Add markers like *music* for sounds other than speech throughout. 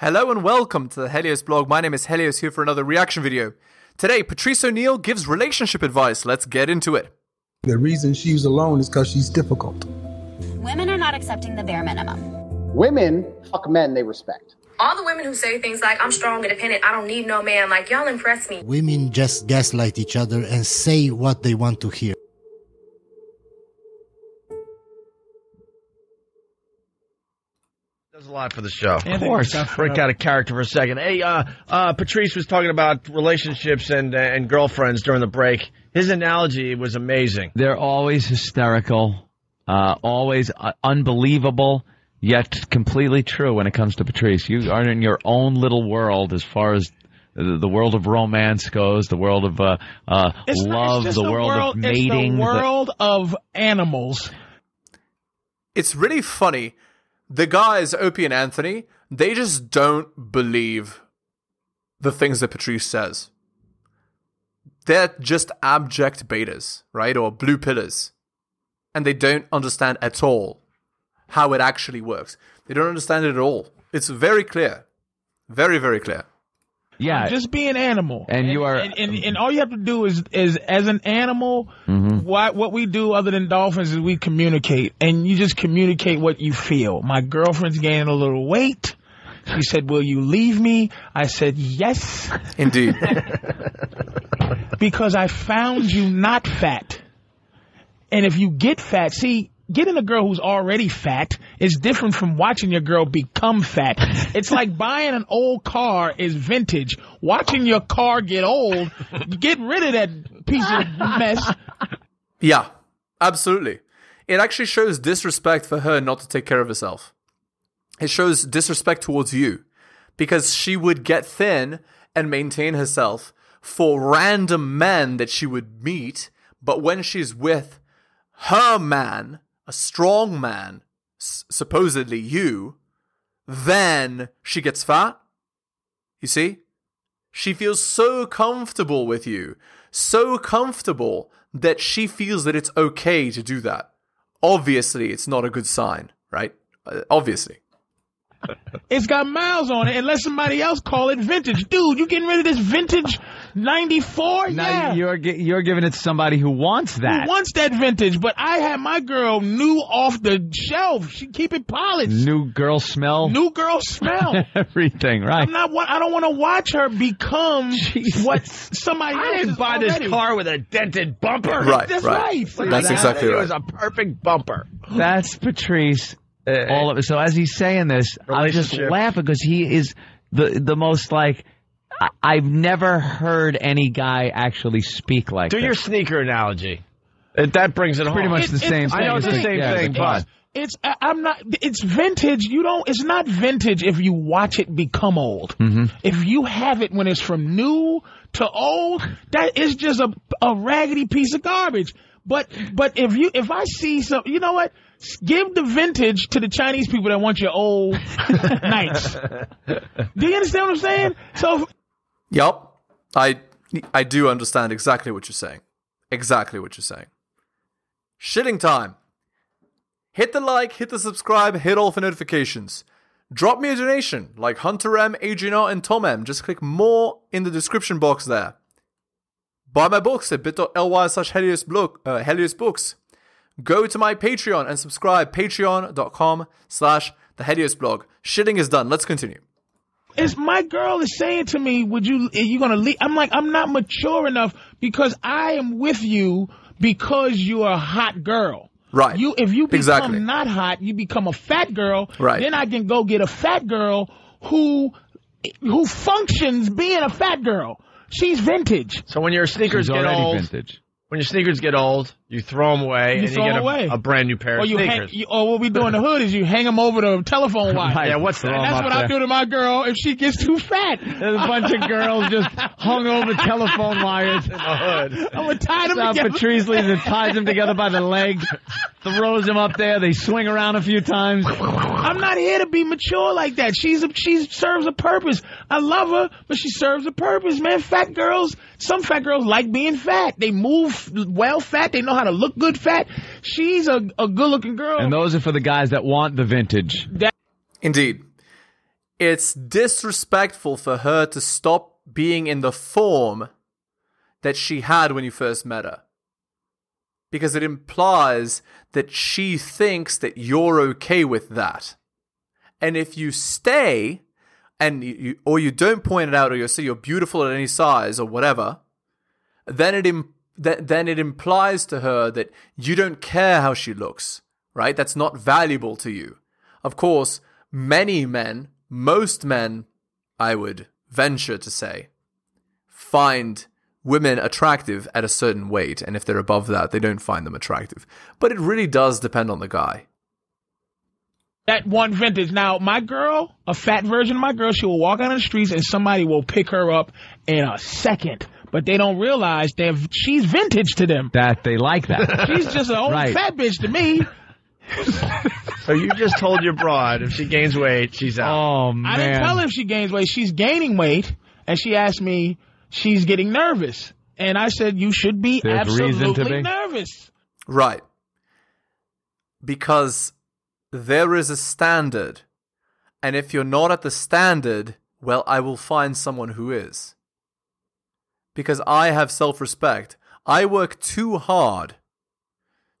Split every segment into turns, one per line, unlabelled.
Hello and welcome to the Helios blog. My name is Helios here for another reaction video. Today, Patrice O'Neal gives relationship advice. Let's get into it.
The reason she's alone is because she's difficult.
Women are not accepting the bare minimum.
Women fuck men they respect.
All the women who say things like, I'm strong, independent, I don't need no man, like, y'all impress me.
Women just gaslight each other and say what they want to hear.
Does a lot for the show.
Of course.
Break out of character for a second. Hey, uh, uh, Patrice was talking about relationships and uh, and girlfriends during the break. His analogy was amazing.
They're always hysterical, uh, always uh, unbelievable, yet completely true when it comes to Patrice. You are in your own little world as far as the, the world of romance goes, the world of uh, uh,
It's not-
love,
it's just
the world, of mating.
It's the
the-
world of animals.
It's really funny. The guys, Opie and Anthony, they just don't believe the things that Patrice says. They're just abject betas, right? Or blue pillars. And they don't understand at all how it actually works. They don't understand it at all. It's very clear. Very, very clear.
Yeah,
Just be an animal.
And you are-
and, and, and all you have to do is is as an animal.
Mm-hmm.
What what we do other than dolphins is we communicate, and you just communicate what you feel. My girlfriend's gaining a little weight. She said, "Will you leave me?" I said, "Yes," *laughs*
Indeed. *laughs*
because I found you not fat. And if you get fat, see, getting a girl who's already fat is different from watching your girl become fat. *laughs* It's like buying an old car is vintage. Watching your car get old, get rid of that piece of mess. *laughs*
Yeah, absolutely. It actually shows disrespect for her not to take care of herself. It shows disrespect towards you because she would get thin and maintain herself for random men that she would meet, but when she's with her man, a strong man, s- supposedly you, then she gets fat. You see? She feels so comfortable with you, so comfortable that she feels that it's okay to do that. Obviously, it's not a good sign, right? Uh, obviously.
It's got miles on it, let somebody else call it vintage. Dude, you getting rid of this vintage 94?
now
yeah.
you're you're giving it to somebody who wants that.
Who wants that vintage? But I had my girl new off the shelf. She keep it polished.
New girl smell,
New girl smell. *laughs*
everything, right?
I'm not. wa- I don't want to watch her become what somebody else
I didn't
is
buy this car with a dented bumper.
Right,
That's
right.
right.
Look
That's
that.
exactly
It
right.
was a perfect bumper. *gasps*
That's Patrice. Uh, all of it. So as he's saying this, I'm just
Relationship.
laughing because he is the the most like I, I've never heard any guy actually speak like that.
Do
this.
your sneaker analogy. It, that brings it home.
pretty much
It-
the
it-
same thing.
I know it's the
same
yeah,
thing, but-
It's. I'm not. It's vintage. You don't. It's not vintage if you watch it become old.
Mm-hmm.
If you have it when it's from new to old, that is just a a raggedy piece of garbage. But but if you if I see some, you know what? Give the vintage to the Chinese people that want your old *laughs* nights. Do you understand what I'm saying? So
Yup. I I do understand exactly what you're saying. Exactly what you're saying. Shitting time. Hit the like, hit the subscribe, hit all for notifications. Drop me a donation like Hunter M, Adrian R, and Tom M. Just click more in the description box there. Buy my books at bit.ly slash Helios, uh, Helios Books. Go to my Patreon and subscribe, patreon.com slash the Helios blog. Shitting is done. Let's continue.
It's my girl is saying to me, "Would you? Are you gonna leave?" I'm like, I'm not mature enough because I am with you because you're a hot girl.
Right.
You, if you become
Exactly.
not hot, you become a fat girl.
Right.
Then I can go get a fat girl who, who functions being a fat girl. She's vintage.
So when your sneakers
She's
get old,
vintage.
when your sneakers get old, you throw them away
You
and you get a,
away.
a brand new pair
Or
of
you, hang, you, or what we do in the hood is you hang them over the telephone *laughs* wire.
Yeah, what's that?
That's what I do to my girl if she gets too fat.
There's a bunch of girls just hung over telephone wires in the hood. *laughs*
I'm gonna tie them
Now
together.
Patrice leaves and ties them together by the leg, throws them up there. They swing around a few times.
I'm not here to be mature like that. She's a, she serves a purpose. I love her, but she serves a purpose, man. Fat girls, some fat girls like being fat. They move well fat. They know how to look good fat. She's a, a good looking girl.
And those are for the guys that want the vintage.
Indeed. it's disrespectful for her to stop being in the form that she had when you first met her. Because it implies that she thinks that you're okay with that. And if you stay and you, you or you don't point it out or you say you're beautiful at any size or whatever, then it Im- th- then it implies to her that you don't care how she looks, right? That's not valuable to you. Of course, many men, most men, I would venture to say, find women attractive at a certain weight, and if they're above that, they don't find them attractive. But it really does depend on the guy.
that one vintage. Now, my girl, a fat version of my girl, she will walk out on the streets and somebody will pick her up in a second. But they don't realize that she's vintage to them.
That they like that. *laughs*
She's just an old
Right.
fat bitch to me. *laughs*
So you just told your broad if she gains weight, she's out.
oh man.
I didn't tell her if she gains weight. She's gaining weight, and she asked me, she's getting nervous. And I said, you should be
There's reason to
absolutely
be.
nervous.
Right. Because there is a standard. And if you're not at the standard, well, I will find someone who is. Because I have self respect. I work too hard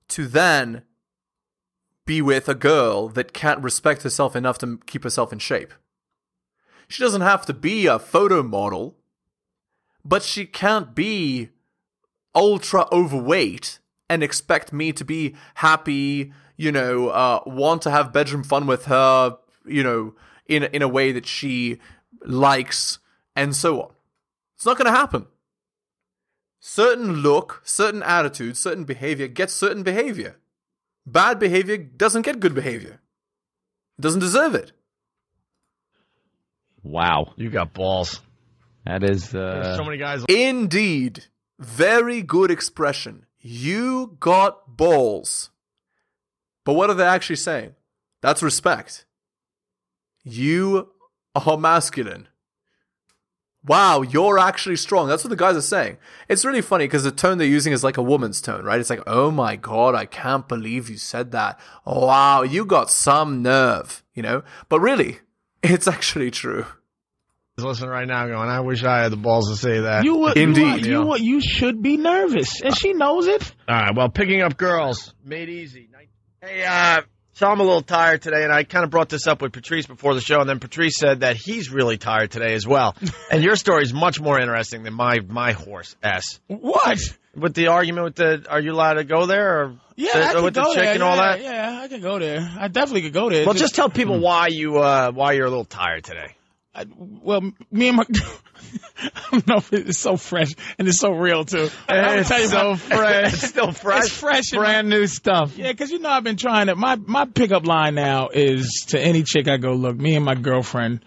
to then be with a girl that can't respect herself enough to keep herself in shape. She doesn't have to be a photo model, but she can't be ultra overweight and expect me to be happy, you know, uh, want to have bedroom fun with her, you know, in in a way that she likes, and so on. It's not going to happen. Certain look, certain attitude, certain behavior gets certain behavior. Bad behavior doesn't get good behavior. It doesn't deserve it.
Wow.
You got balls.
That is
There's
uh
so many guys.
Indeed. Very good expression. You got balls. But what are they actually saying? That's respect. You are masculine. Wow, you're actually strong. That's what the guys are saying. It's really funny because the tone they're using is like a woman's tone, right? It's like, oh my God, I can't believe you said that. Wow, you got some nerve, you know? But really, *laughs* it's actually true.
listening right now going, I wish I had the balls to say that.
You would,
Indeed.
You, would- you, you should be nervous, and she knows it.
All right. Well, picking up girls made easy. Hey, uh, so I'm a little tired today, and I kind of brought this up with Patrice before the show, and then Patrice said that he's really tired today as well. *laughs* and your story is much more interesting than my my horse s.
What?
With the argument with the, are you allowed to go there or
Yeah,
the-
I could
with the
go
chick
there.
and all
yeah,
that?
Yeah, I could go there. I definitely could go there.
Well, just tell
Hmm.
people why you uh, why you're a little tired today.
I, well, me and my. *laughs* *laughs* I don't know if it's so fresh and it's so real too. I'll
It's
tell you
so
what-
fresh. *laughs* It's still fresh.
It's fresh, and-
brand new stuff.
Yeah, because you know I've been trying to. My my pickup line now is to any chick I go look. Me and my girlfriend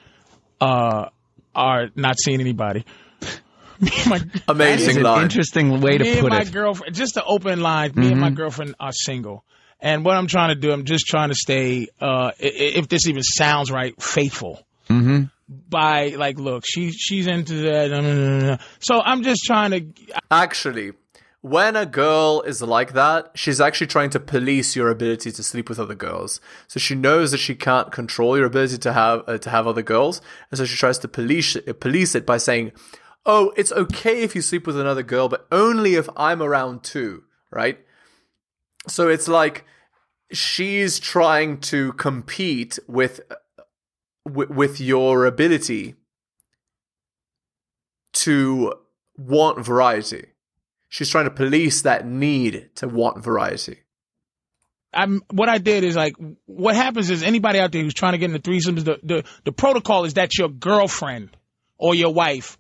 uh, are not seeing anybody. *laughs* Me and my
That is
Amazing
an
line.
interesting way to
me and
put
my
it.
girlfriend, just to open line, me and my girlfriend are single. And what I'm trying to do, I'm just trying to stay, uh, i- i- if this even sounds right, faithful.
Mm-hmm.
By like, look, she she's into that. So I'm just trying to.
Actually, when a girl is like that, she's actually trying to police your ability to sleep with other girls. So she knows that she can't control your ability to have uh, to have other girls, and so she tries to police police it by saying, "Oh, it's okay if you sleep with another girl, but only if I'm around too." Right? So it's like she's trying to compete with with, with your ability to want variety. She's trying to police that need to want variety.
I'm what I did is like what happens is anybody out there who's trying to get into threesomes, the the, the protocol is that your girlfriend or your wife,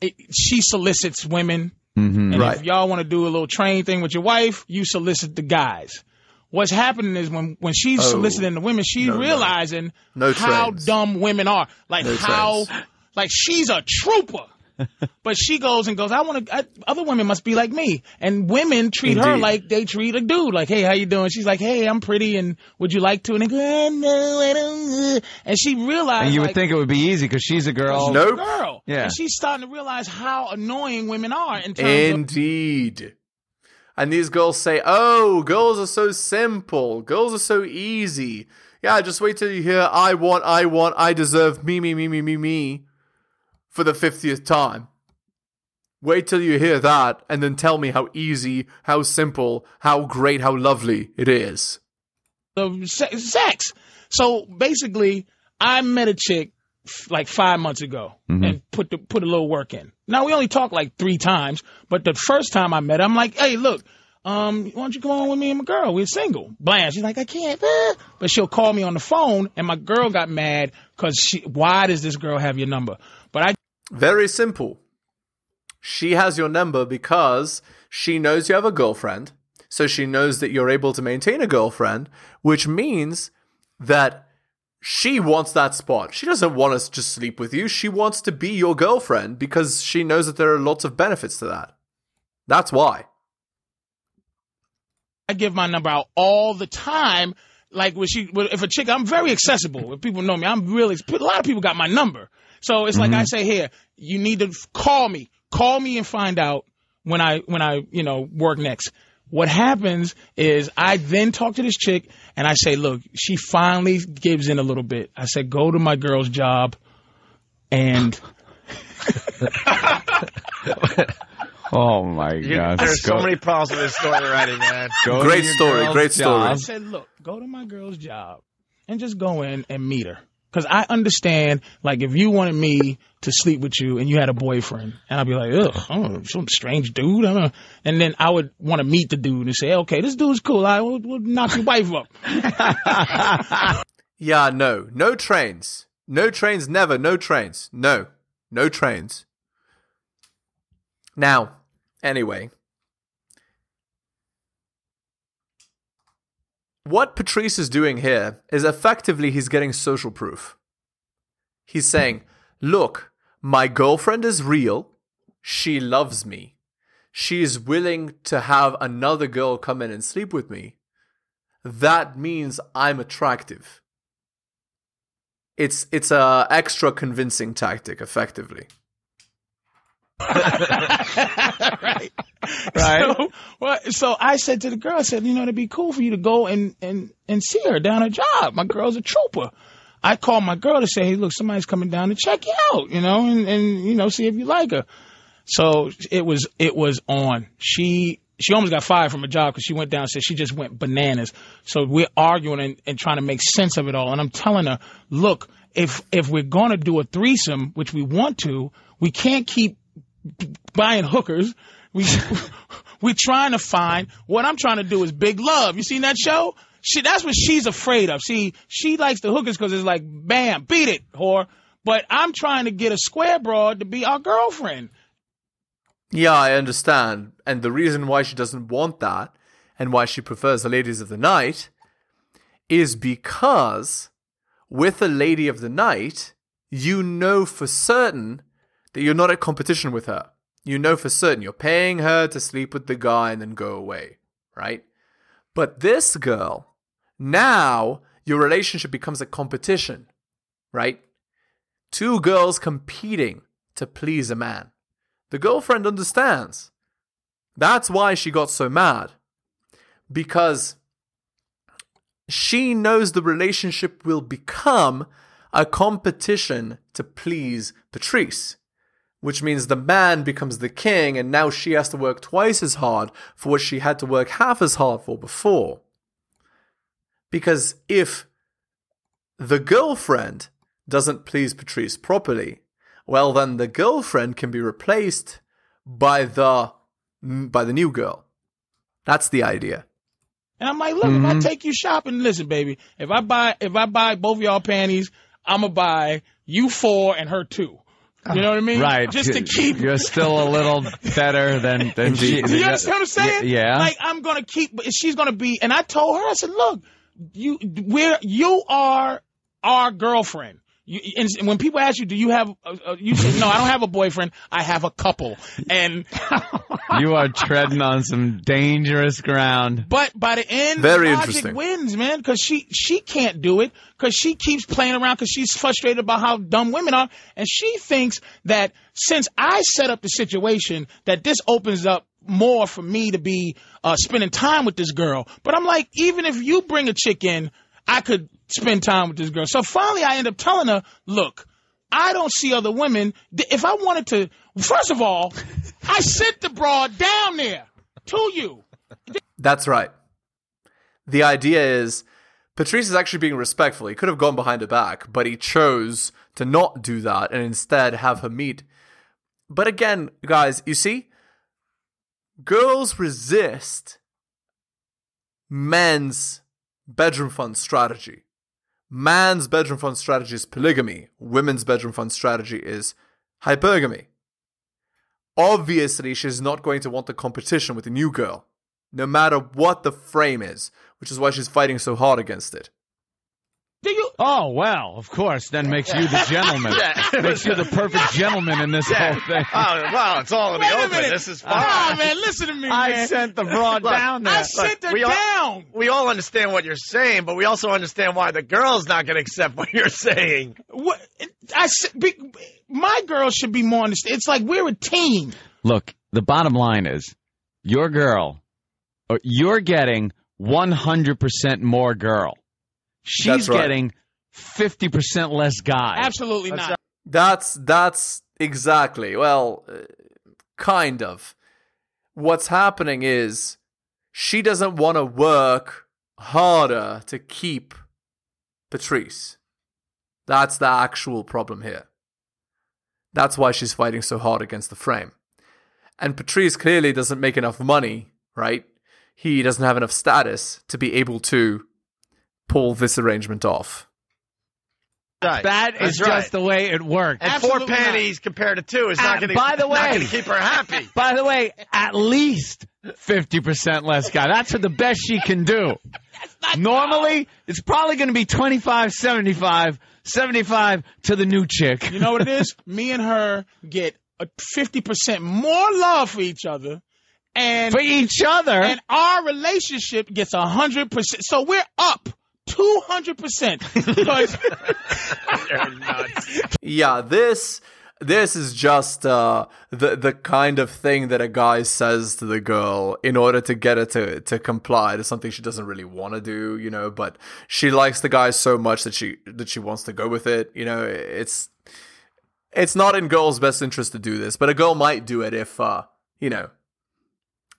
it, she solicits women,
Mm-hmm.
and
Right.
if y'all want to do a little train thing with your wife, you solicit the guys. What's happening is when when she's
Oh.
soliciting the women, she's
No, no.
realizing
No
how
trains.
dumb women are. Like
No
how,
trains.
like she's a trooper. *laughs* But she goes and goes. I want to. Other women must be like me, and women treat her like they treat a dude. Like, hey, how you doing? She's like, hey, I'm pretty, and would you like to? And they go, "Eh, no, I don't. uh." And she realized,
And you would
like,
think it would be easy because she's a girl.
she's
Nope.
a girl.
Yeah.
And she's starting to realize how annoying women are in terms of
Indeed. And these girls say, "Oh, girls are so simple. Girls are so easy. Yeah, just wait till you hear I want, I want, I deserve, me, me, me, me, me, me for the 50th time. Wait till you hear that and then tell me how easy, how simple, how great, how lovely it is.
se- sex. So basically, I met a chick f- like five months ago and put the put a little work in. Now we only talked like three times, but the first time I met her, I'm like, hey, look, um, why don't you come on with me and my girl? We're single. Bland. She's like, I can't. uh," But she'll call me on the phone, and my girl got mad because she. Why does this girl have your number? But I
Very simple. She has your number because she knows you have a girlfriend. So she knows that you're able to maintain a girlfriend, which means that she wants that spot. She doesn't want us to sleep with you. She wants to be your girlfriend because she knows that there are lots of benefits to that. That's why.
I give my number out all the time. Like when she, if a chick, I'm very accessible. If people know me, I'm really. A lot of people got my number, so it's like I mm-hmm. say here, you need to call me, call me and find out when I when I you know work next. What happens is I then talk to this chick and I say, look, she finally gives in a little bit. I said, go to my girl's job, and *laughs*
Oh my
You-
God!
there's so many problems with this story already, man.
go
Great story,
girl's
great story.
I
job.
said, look, go to my girl's job and just go in and meet her. Cause I understand, like, if you wanted me to sleep with you and you had a boyfriend, and I'd be like, ugh, know, some strange dude. I don't know. And then I would want to meet the dude and say, okay, this dude's cool. I will we'll knock your wife up. *laughs*
Yeah, no. No trains. No trains, never. No trains. No. No trains. Now, anyway. What Patrice is doing here is effectively he's getting social proof. He's saying, look, my girlfriend is real. She loves me. She is willing to have another girl come in and sleep with me. That means I'm attractive. It's it's a extra convincing tactic, effectively. *laughs*
right. *laughs* Right. So, well, so I said to the girl, I said, you know, it'd be cool for you to go and, and, and see her down her job. My girl's a trooper. I called my girl to say, hey, look, somebody's coming down to check you out, you know, and, and you know, see if you like her. So it was it was on. She she almost got fired from a job because she went down and said she just went bananas. So we're arguing and, and trying to make sense of it all. And I'm telling her, look, if if we're gonna do a threesome, which we want to, we can't keep buying hookers. We *laughs* we're trying to find what I'm trying to do is big love. You seen that show? She that's what she's afraid of. See, she likes the hookers because it's like, bam, beat it, whore. But I'm trying to get a square broad to be our girlfriend.
Yeah, I understand. And the reason why she doesn't want that and why she prefers the ladies of the night is because with a lady of the night, you know for certain that you're not at competition with her. You know for certain you're paying her to sleep with the guy and then go away, right? But this girl, now your relationship becomes a competition, right? Two girls competing to please a man. The girlfriend understands. That's why she got so mad. Because she knows the relationship will become a competition to please Patrice, which means the man becomes the king, and now she has to work twice as hard for what she had to work half as hard for before. Because if the girlfriend doesn't please Patrice properly, well then the girlfriend can be replaced by the by the new girl. That's the idea.
And I'm like, look, if I mm-hmm. take you shopping, listen, baby, if I buy if I buy both of y'all panties, I'ma buy you four and her two. You know what I mean?
Right.
Just to keep
You're still a little better than than she.
Indeed.
You understand what I'm saying?
Yeah.
Like I'm gonna keep, but she's gonna be. And I told her, I said, look, you, we're you are our girlfriend. You, and when people ask you, do you have? Uh, uh, you say, no, I don't have a boyfriend. I have a couple. And *laughs*
you are treading on some dangerous ground.
but by the end,
Very
logic
interesting.
wins, man, because she she can't do it because she keeps playing around because she's frustrated about how dumb women are, and she thinks that since I set up the situation, that this opens up more for me to be uh, spending time with this girl. But I'm like, even if you bring a chick in, I could spend time with this girl. So finally, I end up telling her, look, I don't see other women. If I wanted to, first of all, *laughs* I sent the broad down there to you.
That's right. The idea is Patrice is actually being respectful. He could have gone behind her back, but he chose to not do that and instead have her meet. But again, guys, you see, girls resist men's bedroom fun strategy. Man's bedroom fun strategy is polygamy. Women's bedroom fun strategy is hypergamy. Obviously, she's not going to want the competition with a new girl, no matter what the frame is, which is why she's fighting so hard against it.
Do you?
Oh well, of course. Then makes you the gentleman. *laughs* *laughs* makes you the perfect gentleman in this whole thing.
Oh, well, it's all in
Wait
the open.
minute.
This is
Oh,
fine.
man, listen to me,
I
man.
sent the broad
Look,
down there.
I sent her
we all-
down.
we all understand what you're saying, but we also understand why the girl's not going to accept what you're saying.
What? I s- be, my girl should be more understand. It's like we're a team.
Look, the bottom line is, your girl, you're getting 100% more girl. She's
right.
getting 50% less guy.
Absolutely
That's
not.
That's that's exactly well, uh, kind of. What's happening is she doesn't want to work harder to keep Patrice. That's the actual problem here. That's why she's fighting so hard against the frame. And Patrice clearly doesn't make enough money, right? He doesn't have enough status to be able to pull this arrangement off.
Right.
That is
That's
just
right.
the way it works.
And
Absolutely
four panties compared to two is not going to.
by the way-
not going keep her happy. *laughs*
By the way, at least 50% less guy. That's the best she can do. *laughs* Normally, it's probably going to be 25, 75, 75 to the new chick.
You know what it is? *laughs* Me and her get a fifty percent more love for each other, and
For each other.
and our relationship gets a hundred percent. So we're up two hundred percent because *laughs*
Yeah, this this is just uh, the the kind of thing that a guy says to the girl in order to get her to to comply to something she doesn't really want to do, you know. But she likes the guy so much that she that she wants to go with it. You know, it's it's not in girls' best interest to do this, but a girl might do it if uh, you know,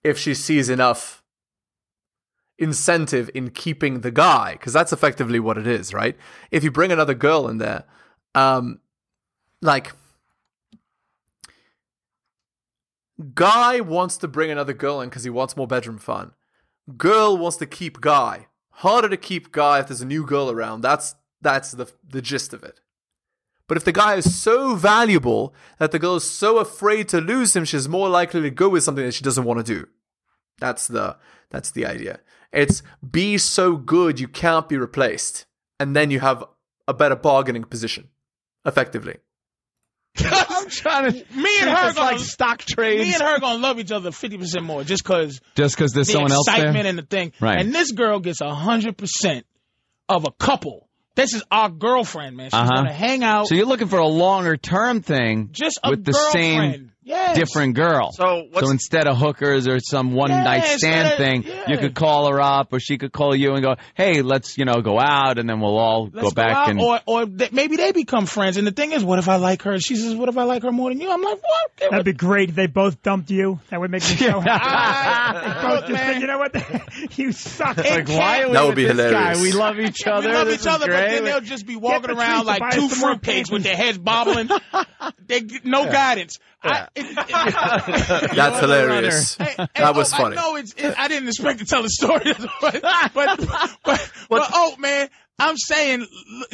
if she sees enough incentive in keeping the guy, because that's effectively what it is, right? If you bring another girl in there, um, like guy wants to bring another girl in because he wants more bedroom fun. Girl wants to keep guy. Harder to keep guy if there's a new girl around. That's that's the the gist of it. But if the guy is so valuable that the girl is so afraid to lose him she's more likely to go with something that she doesn't want to do that's the that's the idea it's be so good you can't be replaced and then you have a better bargaining position effectively *laughs*
I'm trying to.
me and her
It's like
gonna,
stock trades.
me and her gonna love each other fifty percent more just because
Just because there's
the
someone else
excitement
there.
and the thing.
Right.
And this girl gets hundred percent of a couple. This is our girlfriend, man. She's
Uh-huh.
gonna hang out.
So you're looking for a longer term thing
just a
with the same
Yes.
different girl.
So what's
so instead of hookers or some one night stand
instead of-
thing,
yeah.
you could call her up or she could call you and go, "Hey, let's you know go out and then we'll all
Let's
go back
out,
and."
or or th- maybe they become friends. And the thing is, what if I like her? She says, "What if I like her more than you?" I'm like, "What?"
That'd be great if they both dumped you. That would make me *laughs* so happy.
I-
both just said, you know what? *laughs* you suck.
like, why are we
That would be
this
hilarious.
Guy? We love *laughs* each other.
We love
This
each
is
other, but then they'll just be walking around like two
us some
fruitcakes with their heads bobbling. they get no guidance. I, it, it, *laughs*
that's hilarious
Hey, hey,
that was
oh,
funny
I know it's. It, I didn't expect to tell the story, *laughs* but but but, but oh man, I'm saying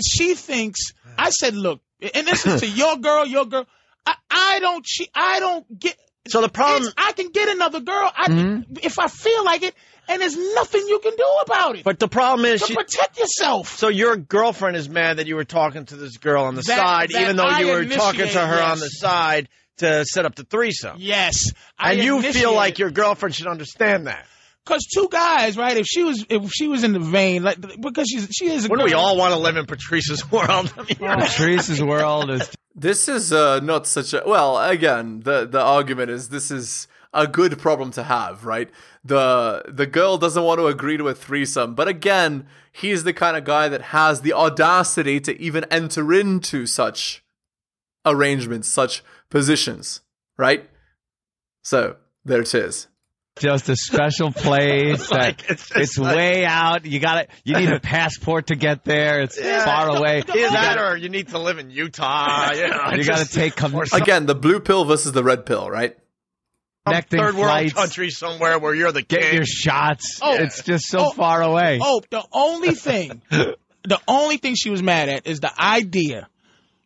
she thinks. I said, look, and this is to your girl, your girl. I, I don't. She. I don't get.
So the problem-
is I can get another girl. I, mm-hmm. if I feel like it, and there's nothing you can do about it.
But the problem is,
to
she,
protect yourself.
so your girlfriend is mad that you were talking to this girl on the
That-
side,
that
even though you were talking to her
initiated,
on the side to set up the threesome.
Yes, I
and you feel like your girlfriend should understand that.
Cause two guys, right? If she was, if she was in the vein, like because she's, she is. A
Wouldn't we all want to live in Patrice's *laughs* world? I
Patrice's world is *laughs*
This is uh, not such a well. Again, the the argument is this is a good problem to have, right? The the girl doesn't want to agree to a threesome, but again, he's the kind of guy that has the audacity to even enter into such arrangements, such positions, right? So there it is.
Just a special place *laughs* that
Like,
it's,
it's like-
way out. You got to You need a passport to get there. It's far away.
Either that or you need to live in Utah. You, *laughs* know,
You got to take com-
Again, the blue pill versus the red pill, right?
connecting
third world
flights.
country somewhere where you're the
get
king.
your shots.
Oh.
it's just so
Oh.
far away.
Oh, the only thing, *laughs* the only thing she was mad at is the idea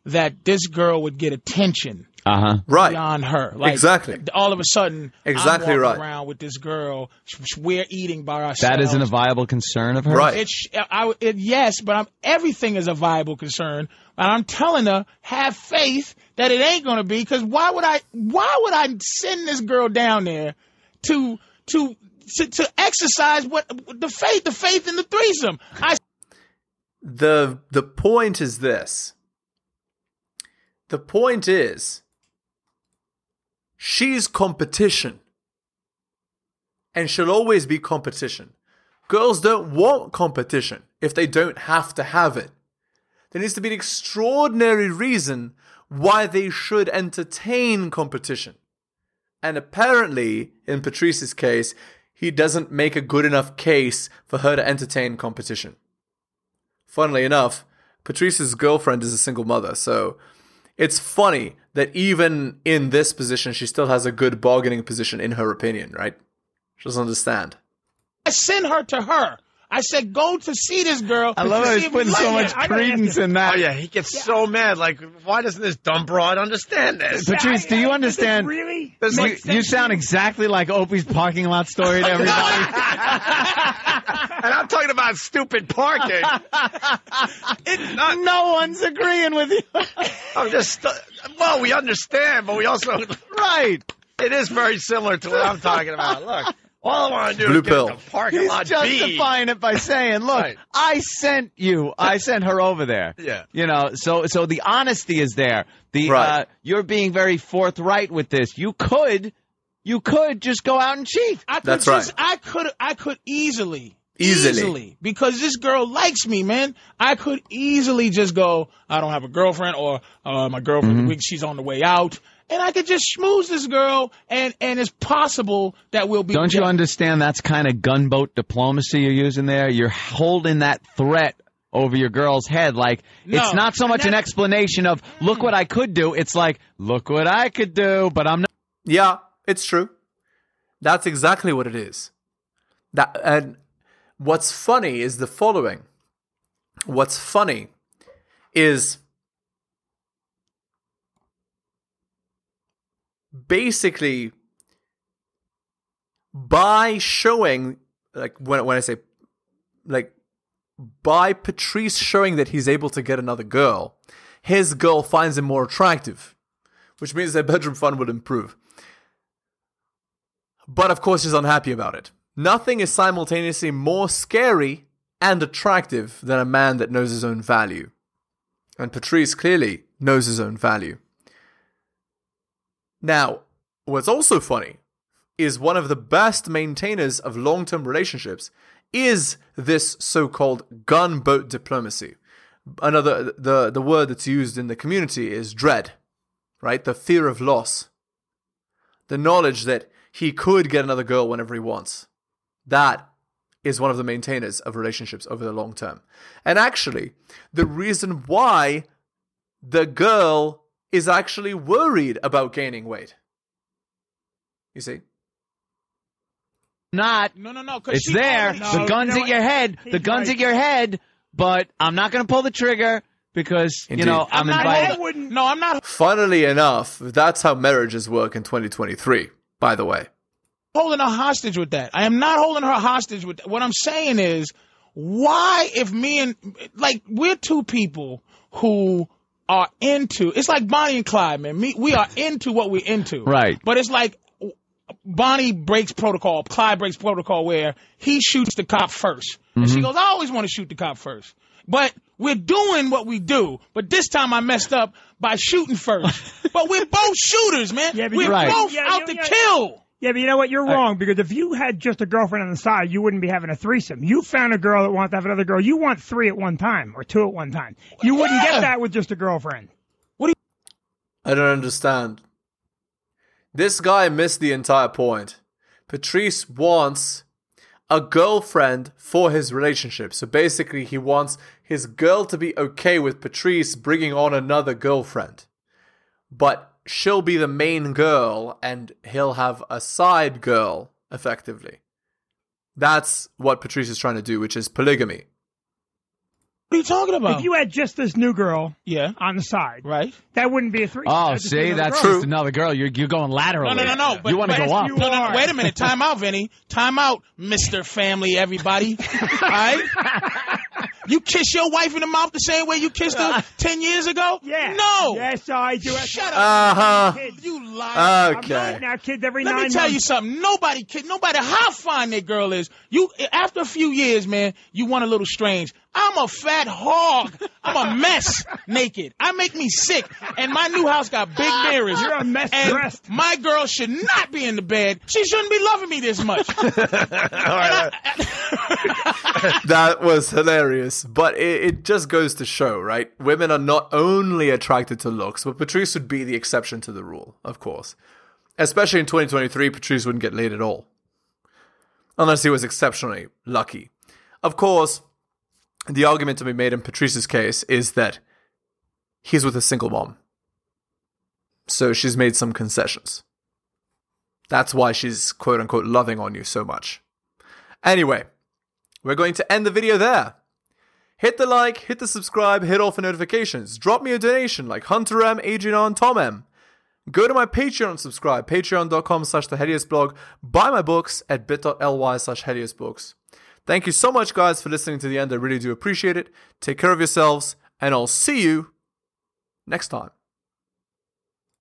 that this girl would get attention
Uh huh.
Right.
beyond her. Like,
Exactly.
All of a sudden,
Exactly
I'm
right.
around with this girl. sh- sh- We're eating by ourselves.
That isn't a viable concern of hers.
Right.
It's I, it, yes, but I'm, everything is a viable concern, and I'm telling her have faith that it ain't gonna be. Because why would I? Why would I send this girl down there to to to, to exercise what the faith, the faith in the threesome? I
the the point is this the point is she's competition. And she'll always be competition. Girls don't want competition if they don't have to have it. There needs to be an extraordinary reason why they should entertain competition. And apparently in patrice's case he doesn't make a good enough case for her to entertain competition. Funnily enough, Patrice's girlfriend is a single mother, so it's funny that even in this position, she still has a good bargaining position, in her opinion, right? She doesn't understand.
I send her to her. I said, go to see this girl.
I love
to
how he's putting so much
I gotta
credence in that.
Oh yeah, he gets so mad. Like, why doesn't this dumb broad understand this?
Patrice, do you understand?
Really?
There's
You, you sound exactly like Opie's parking lot story to *laughs* everybody. *laughs*
and I'm talking about stupid parking. It's not,
no one's agreeing with you. *laughs*
I'm just well, we understand, but we also
right.
it is very similar to what I'm talking about. Look, all I want to do
Blue
is get
pill.
to parking
He's
lot B.
justifying it by saying, "Look,
Right.
I sent you. I sent her over there. *laughs*
Yeah.
You know, so so the honesty is there. The
Right.
uh, you're being very forthright with this. You could, you could just go out and cheat.
I could
That's
just,
right.
I could, I could easily,
Easily.
because this girl likes me, man. I could easily just go. I don't have a girlfriend, or uh, my girlfriend, we- she's on the way out, and I could just schmooze this girl, and and it's possible that we'll be.
Don't you understand? That's kind of gunboat diplomacy you're using there. You're holding that threat over your girl's head. Like
No.
it's not so much an explanation of look what I could do. It's like look what I could do, but I'm not.
Yeah, it's true. That's exactly what it is. That and what's funny is the following. What's funny is basically by showing like when when I say like by Patrice showing that he's able to get another girl, his girl finds him more attractive, which means their bedroom fun would improve. But of course, she's unhappy about it. Nothing is simultaneously more scary and attractive than a man that knows his own value. And Patrice clearly knows his own value. Now, what's also funny is one of the best maintainers of long term relationships is this so called gunboat diplomacy. Another, the, the word that's used in the community is dread, right? The fear of loss. The knowledge that he could get another girl whenever he wants. That is one of the maintainers of relationships over the long term. And actually, the reason why the girl is actually worried about gaining weight. You see?
Not.
No, no, no. 'cause
It's
she
there.
already-
the gun's
you know
at your
what?
head. The gun's
right.
at your head. But I'm not going to pull the trigger because
Indeed.
you know I'm,
I'm not
invited.
I wouldn't.
No, I'm not
Funnily enough, that's how marriages work in 2023, by the way.
holding her hostage with that. I am not holding her hostage with that. What I'm saying is, why, if me and, like, we're two people who are into, it's like Bonnie and Clyde, man. Me, we are into what we're into.
Right.
But it's like, Bonnie breaks protocol, Clyde breaks protocol where he shoots the cop 1st And
Mm-hmm.
she goes, I always want to shoot the cop first. But we're doing what we do. But this time I messed up by shooting first. *laughs* but we're both shooters, man.
Yeah,
we're
Right.
both
Yeah,
out
you-
to
yeah.
kill.
Yeah, but you know what? You're wrong because if you had just a girlfriend on the side, you wouldn't be having a threesome. You found a girl that wants to have another girl. You want three at one time or two at one time. You wouldn't get that with just a girlfriend.
What do I don't understand. This guy missed the entire point. Patrice wants a girlfriend for his relationship. So basically, he wants his girl to be okay with Patrice bringing on another girlfriend. But she'll be the main girl and he'll have a side girl, effectively. That's what Patrice is trying to do, which is polygamy.
What are you talking about?
If you had just this new girl
yeah.
on the side,
Right.
that wouldn't be a threesome.
Oh,
That'd
see, that's
girl.
just another girl. You're you're going laterally.
No, no, no, no. But,
you want to go up.
you
No, no, wait a minute. Time out, Vinny. Time out, Mr. Family, everybody. *laughs* All right? You kiss your wife in the mouth the same way you kissed her *laughs* 10 years ago?
Yeah.
No.
Yes, I do.
Shut up.
Uh huh.
Kids.
You liar.
I'm
Okay.
now, kids. Every
Let
nine
me tell
months.
you something. Nobody, kid, no matter how fine that girl is, you after a few years, man, you want a little strange. I'm a fat hog. I'm a mess naked. I make me sick. And my new house got big mirrors.
You're a mess
and
dressed.
My girl should not be in the bed. She shouldn't be loving me this much. *laughs* *laughs* *laughs*
that was hilarious. But it, it just goes to show, right? Women are not only attracted to looks, but Patrice would be the exception to the rule, of course. Especially in 2023, Patrice wouldn't get laid at all. Unless he was exceptionally lucky. Of course, the argument to be made in Patrice's case is that he's with a single mom. So she's made some concessions. That's why she's quote unquote loving on you so much. Anyway, we're going to end the video there. Hit the like, hit the subscribe, hit all for notifications. Drop me a donation like Hunter M, Adrian R, and Tom M. Go to my Patreon and subscribe, patreon.com slash the blog. Buy my books at bit.ly slash Helios books. Thank you so much, guys, for listening to the end. I really do appreciate it. Take care of yourselves, and I'll see you next time.